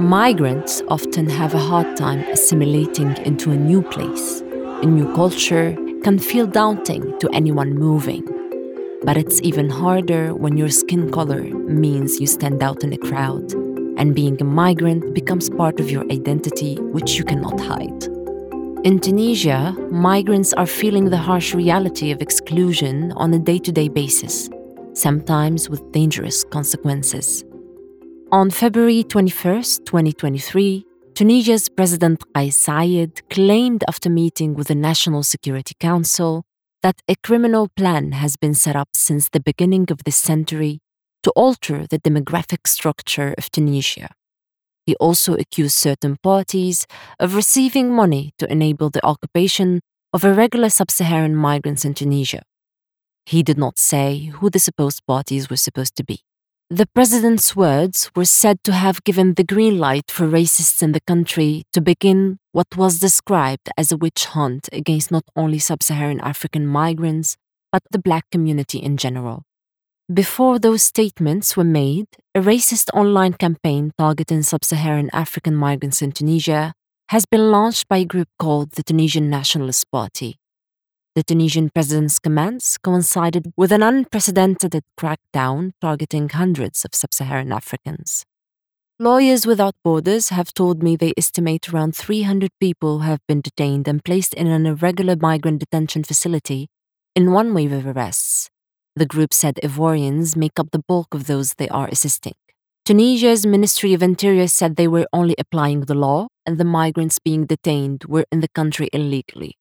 Migrants often have a hard time assimilating into a new place. A new culture can feel daunting to anyone moving. But it's even harder when your skin color means you stand out in a crowd, and being a migrant becomes part of your identity, which you cannot hide. In Tunisia, migrants are feeling the harsh reality of exclusion on a day to day basis, sometimes with dangerous consequences. On February 21, 2023, Tunisia's President Kais Saied claimed after meeting with the National Security Council that a criminal plan has been set up since the beginning of this century to alter the demographic structure of Tunisia. He also accused certain parties of receiving money to enable the occupation of irregular sub Saharan migrants in Tunisia. He did not say who the supposed parties were supposed to be. The president's words were said to have given the green light for racists in the country to begin what was described as a witch hunt against not only sub Saharan African migrants, but the black community in general. Before those statements were made, a racist online campaign targeting sub Saharan African migrants in Tunisia has been launched by a group called the Tunisian Nationalist Party. The Tunisian president's commands coincided with an unprecedented crackdown targeting hundreds of sub Saharan Africans. Lawyers Without Borders have told me they estimate around 300 people have been detained and placed in an irregular migrant detention facility in one wave of arrests. The group said Ivorians make up the bulk of those they are assisting. Tunisia's Ministry of Interior said they were only applying the law and the migrants being detained were in the country illegally.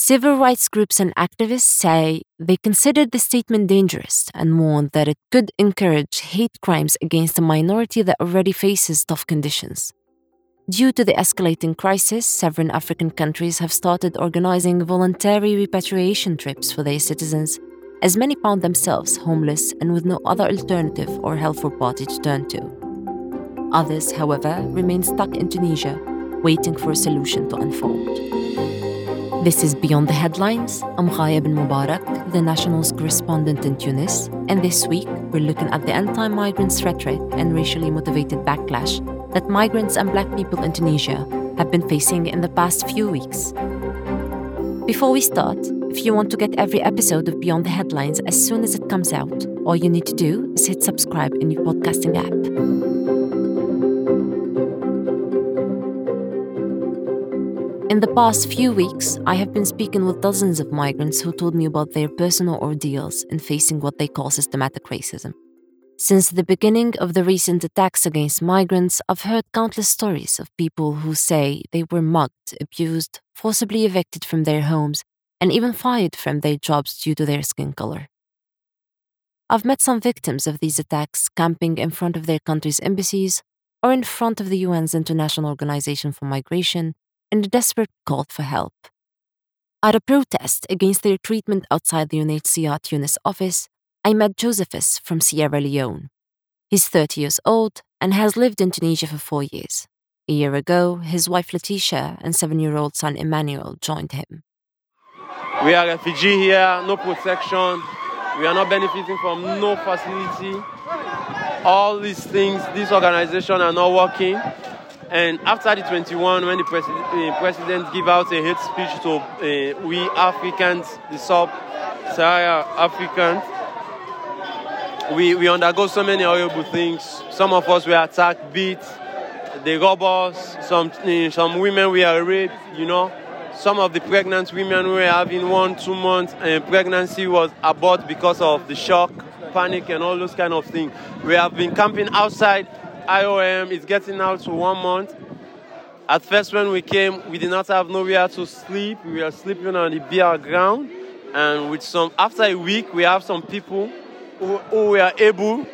Civil rights groups and activists say they considered the statement dangerous and warned that it could encourage hate crimes against a minority that already faces tough conditions. Due to the escalating crisis, several African countries have started organizing voluntary repatriation trips for their citizens, as many found themselves homeless and with no other alternative or helpful party to turn to. Others, however, remain stuck in Tunisia, waiting for a solution to unfold. This is Beyond the Headlines. I'm Ghaya Ben Mbarek, the National's correspondent in Tunis, and this week we're looking at the anti migrants rhetoric and racially motivated backlash that migrants and black people in Tunisia have been facing in the past few weeks. Before we start, if you want to get every episode of Beyond the Headlines as soon as it comes out, all you need to do is hit subscribe in your podcasting app. In the past few weeks, I have been speaking with dozens of migrants who told me about their personal ordeals in facing what they call systematic racism. Since the beginning of the recent attacks against migrants, I've heard countless stories of people who say they were mugged, abused, forcibly evicted from their homes, and even fired from their jobs due to their skin color. I've met some victims of these attacks camping in front of their country's embassies or in front of the UN's International Organization for Migration in a desperate call for help. At a protest against their treatment outside the UNHCR Tunis office, I met Josephus from Sierra Leone. He's 30 years old and has lived in Tunisia for four years. A year ago, his wife Letitia and seven year old son Emmanuel joined him. We are refugees here, no protection. We are not benefiting from no facility. All these things, this organization are not working. And after the 21, when the president, uh, president give out a hate speech to uh, we Africans, the sub-Saharan Africans, we, we undergo so many horrible things. Some of us were attacked, beat, they rob us. Some, uh, some women were raped, you know. Some of the pregnant women were having one, two months, and pregnancy was aborted because of the shock, panic, and all those kind of things. We have been camping outside IOM is getting out to one month. At first, when we came, we did not have nowhere to sleep. We were sleeping on the bare ground. And with some, after a week, we have some people who, who were able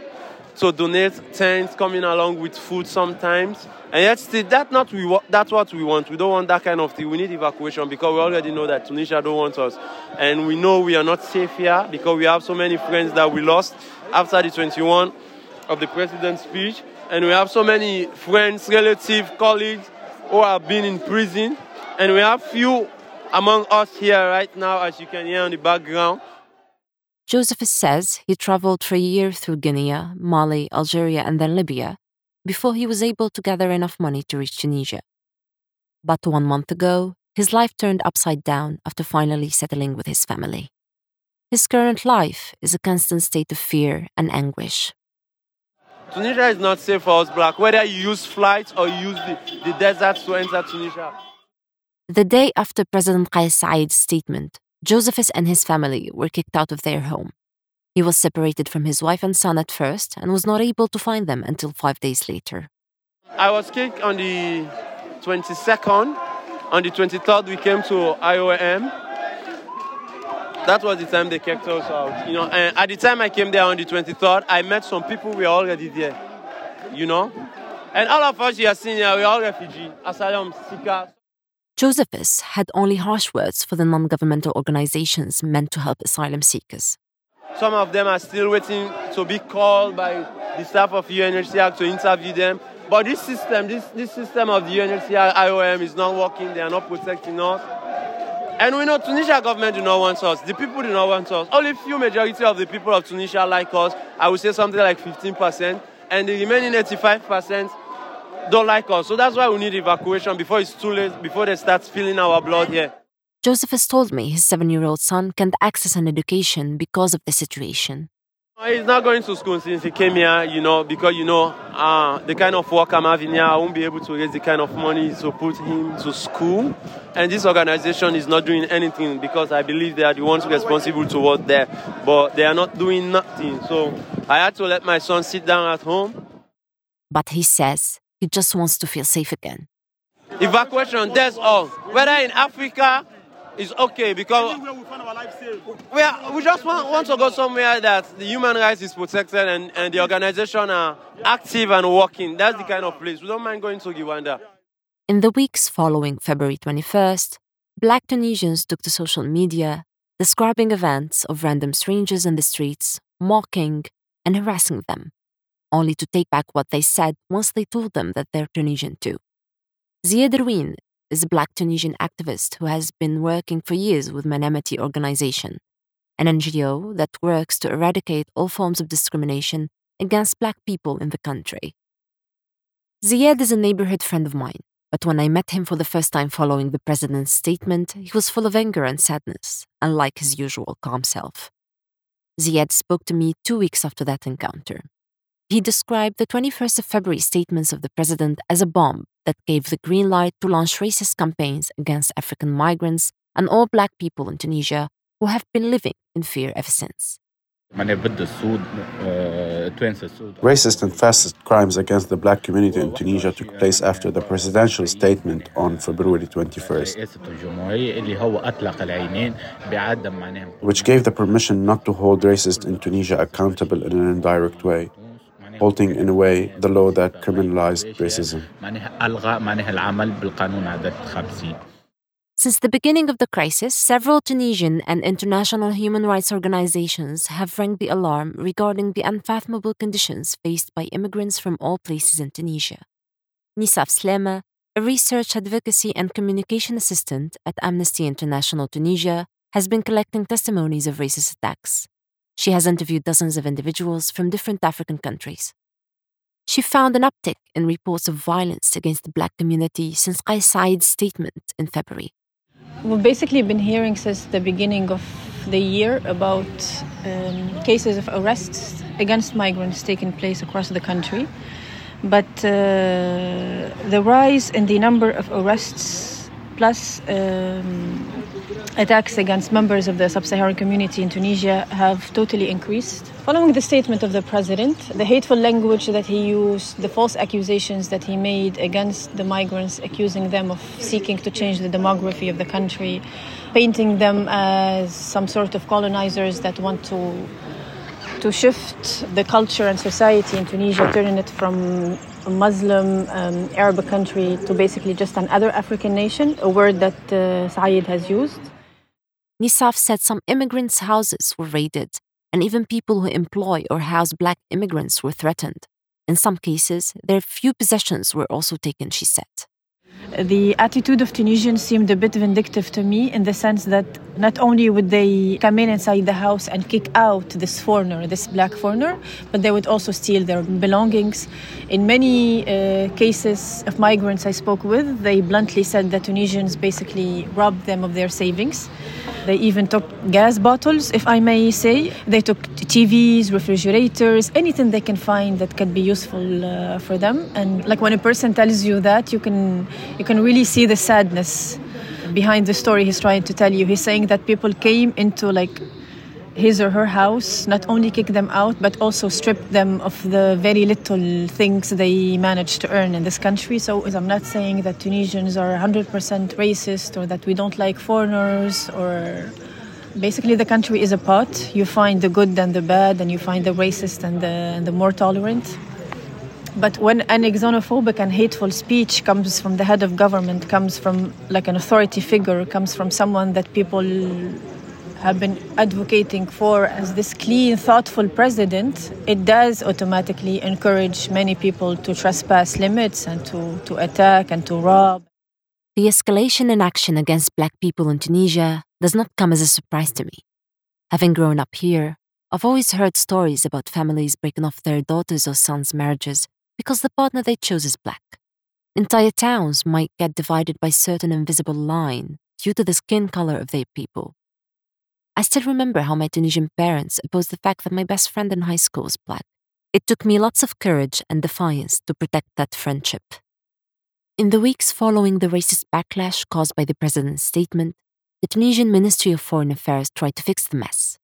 to donate tents coming along with food sometimes. And yet, still, that not we, that's what we want. We don't want that kind of thing. We need evacuation because we already know that Tunisia don't want us. And we know we are not safe here because we have so many friends that we lost after the 21 of the president's speech and we have so many friends, relatives, colleagues who have been in prison, and we have few among us here right now, as you can hear in the background. Joseph says he traveled for a year through Guinea, Mali, Algeria, and then Libya, before he was able to gather enough money to reach Tunisia. But one month ago, his life turned upside down after finally settling with his family. His current life is a constant state of fear and anguish. Tunisia is not safe for us black, whether you use flights or you use the, the deserts to enter Tunisia. The day after President Kais Saied's statement, Josephus and his family were kicked out of their home. He was separated from his wife and son at first and was not able to find them until five days later. I was kicked on the 22nd. On the 23rd, we came to IOM. That was the time they kicked us out. You know, and at the time I came there on the 23rd, I met some people who were already there. You know, and all of us you are seeing here, we're all refugees, asylum seekers. Josephus had only harsh words for the non governmental organizations meant to help asylum seekers. Some of them are still waiting to be called by the staff of UNHCR to interview them. But this system, this, this system of the UNHCR IOM is not working. They are not protecting us. And we know Tunisia government do not want us. The people do not want us. Only few majority of the people of Tunisia like us. I would say something like 15%. And the remaining 85% don't like us. So that's why we need evacuation before it's too late, before they start spilling our blood here. Joseph has told me his seven year old son can't access an education because of the situation. He's not going to school since he came here, you know, because, you know, uh, the kind of work I'm having here, I won't be able to raise the kind of money to put him to school. And this organization is not doing anything because I believe they are the ones responsible to work there, but they are not doing nothing. So I had to let my son sit down at home. But he says he just wants to feel safe again. Evacuation, that's all. Whether in Africa, is okay because we, are, we just want, want to go somewhere that the human rights is protected and, and the organization are active and working. That's the kind of place. We don't mind going to Rwanda. In the weeks following February 21st, black Tunisians took to social media, describing events of random strangers in the streets, mocking and harassing them, only to take back what they said once they told them that they're Tunisian too. Ziad Rouine is a black Tunisian activist who has been working for years with Mnemty Organization, an NGO that works to eradicate all forms of discrimination against black people in the country. Ziad is a neighborhood friend of mine, but when I met him for the first time following the president's statement, he was full of anger and sadness, unlike his usual calm self. Ziad spoke to me two weeks after that encounter. He described the 21st of February statements of the president as a bomb that gave the green light to launch racist campaigns against African migrants and all black people in Tunisia who have been living in fear ever since. Racist and fascist crimes against the black community in Tunisia took place after the presidential statement on February 21st, which gave the permission not to hold racists in Tunisia accountable in an indirect way halting in a way the law that criminalized racism. Since the beginning of the crisis, several Tunisian and international human rights organizations have rang the alarm regarding the unfathomable conditions faced by immigrants from all places in Tunisia. Nisaf Slema, a research advocacy and communication assistant at Amnesty International Tunisia, has been collecting testimonies of racist attacks. She has interviewed dozens of individuals from different African countries. She found an uptick in reports of violence against the black community since Kais Saied's statement in February. We've basically been hearing since the beginning of the year about um, cases of arrests against migrants taking place across the country. But uh, the rise in the number of arrests plus um, attacks against members of the sub-Saharan community in Tunisia have totally increased. Following the statement of the president, the hateful language that he used, the false accusations that he made against the migrants, accusing them of seeking to change the demography of the country, painting them as some sort of colonizers that want to to shift the culture and society in Tunisia, turning it from a Muslim um, Arab country to basically just another African nation, a word that uh, Saied has used. Nisaf said some immigrants' houses were raided, and even people who employ or house black immigrants were threatened. In some cases, their few possessions were also taken, she said. The attitude of Tunisians seemed a bit vindictive to me in the sense that not only would they come in inside the house and kick out this foreigner, this black foreigner, but they would also steal their belongings. In many uh, cases of migrants I spoke with, they bluntly said that Tunisians basically robbed them of their savings. They even took gas bottles, if I may say. They took TVs, refrigerators, anything they can find that can be useful uh, for them. And like when a person tells you that, you can you can really see the sadness behind the story he's trying to tell you. He's saying that people came into like his or her house, not only kick them out, but also strip them of the very little things they managed to earn in this country. So I'm not saying that Tunisians are 100% racist or that we don't like foreigners or basically the country is a pot. You find the good and the bad, and you find the racist and the, and the more tolerant. But when an xenophobic and hateful speech comes from the head of government, comes from like an authority figure, comes from someone that people have been advocating for as this clean, thoughtful president, it does automatically encourage many people to trespass limits and to, to attack and to rob. The escalation in action against black people in Tunisia does not come as a surprise to me. Having grown up here, I've always heard stories about families breaking off their daughters' or sons' marriages because the partner they chose is black. Entire towns might get divided by certain invisible line due to the skin color of their people. I still remember how my Tunisian parents opposed the fact that my best friend in high school was black. It took me lots of courage and defiance to protect that friendship. In the weeks following the racist backlash caused by the president's statement, the Tunisian Ministry of Foreign Affairs tried to fix the mess.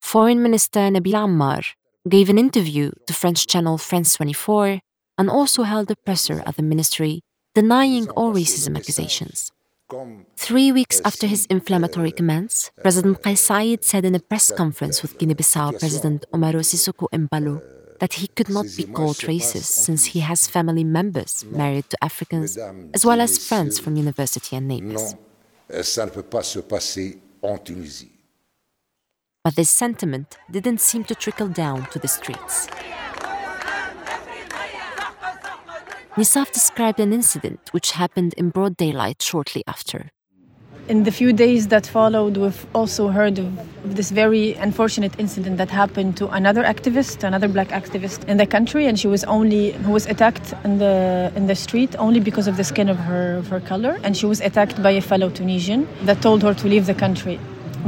Foreign Minister Nabil Ammar gave an interview to French channel France 24 and also held a presser at the ministry denying all racism accusations. Three weeks after his inflammatory comments, President Kais Saied said in a press conference with Guinea-Bissau President Umaro Sissoco Embalo that he could not be called racist since he has family members married to Africans, as well as friends from university and neighbors. But this sentiment didn't seem to trickle down to the streets. Nisaf described an incident which happened in broad daylight shortly after. In the few days that followed, we've also heard of this very unfortunate incident that happened to another activist, another black activist in the country, and she was only who was attacked in the in the street only because of the skin of her of her color, and she was attacked by a fellow Tunisian that told her to leave the country,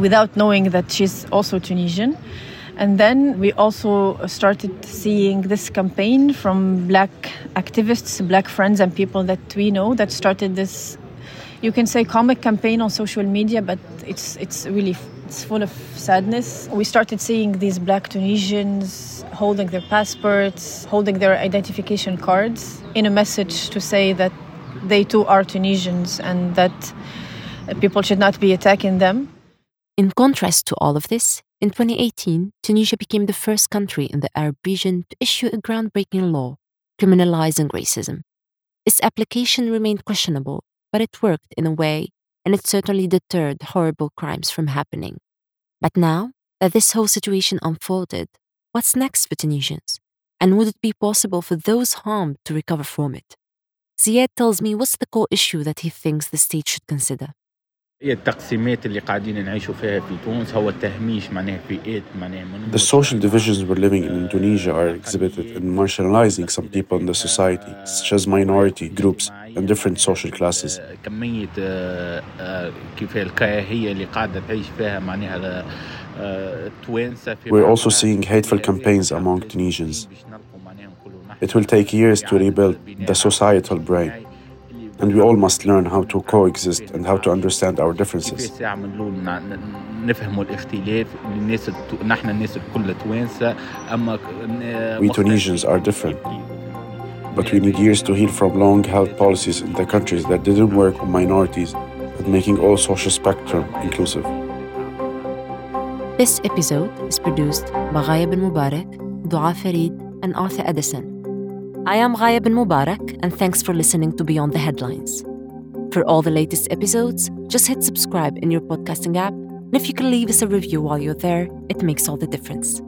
without knowing that she's also Tunisian. And then we also started seeing this campaign from black activists, black friends, and people that we know that started this, you can say, comic campaign on social media, but it's, it's really it's full of sadness. We started seeing these black Tunisians holding their passports, holding their identification cards in a message to say that they too are Tunisians and that people should not be attacking them. In contrast to all of this, in 2018, Tunisia became the first country in the Arab region to issue a groundbreaking law criminalizing racism. Its application remained questionable, but it worked in a way, and it certainly deterred horrible crimes from happening. But now that this whole situation unfolded, what's next for Tunisians? And would it be possible for those harmed to recover from it? Ziad tells me what's the core issue that he thinks the state should consider. The social divisions we're living in Tunisia are exhibited in marginalizing some people in the society, such as minority groups and different social classes. We're also seeing hateful campaigns among Tunisians. It will take years to rebuild the societal brain and we all must learn how to coexist and how to understand our differences. We Tunisians are different, but we need years to heal from long held policies in the countries that didn't work on minorities and making all social spectrum inclusive. This episode is produced by Ghaya Ben Mbarek, Dua Farid, and Arthur Edison. I am Ghaya Ben Mbarek, and thanks for listening to Beyond the Headlines. For all the latest episodes, just hit subscribe in your podcasting app, and if you can leave us a review while you're there, it makes all the difference.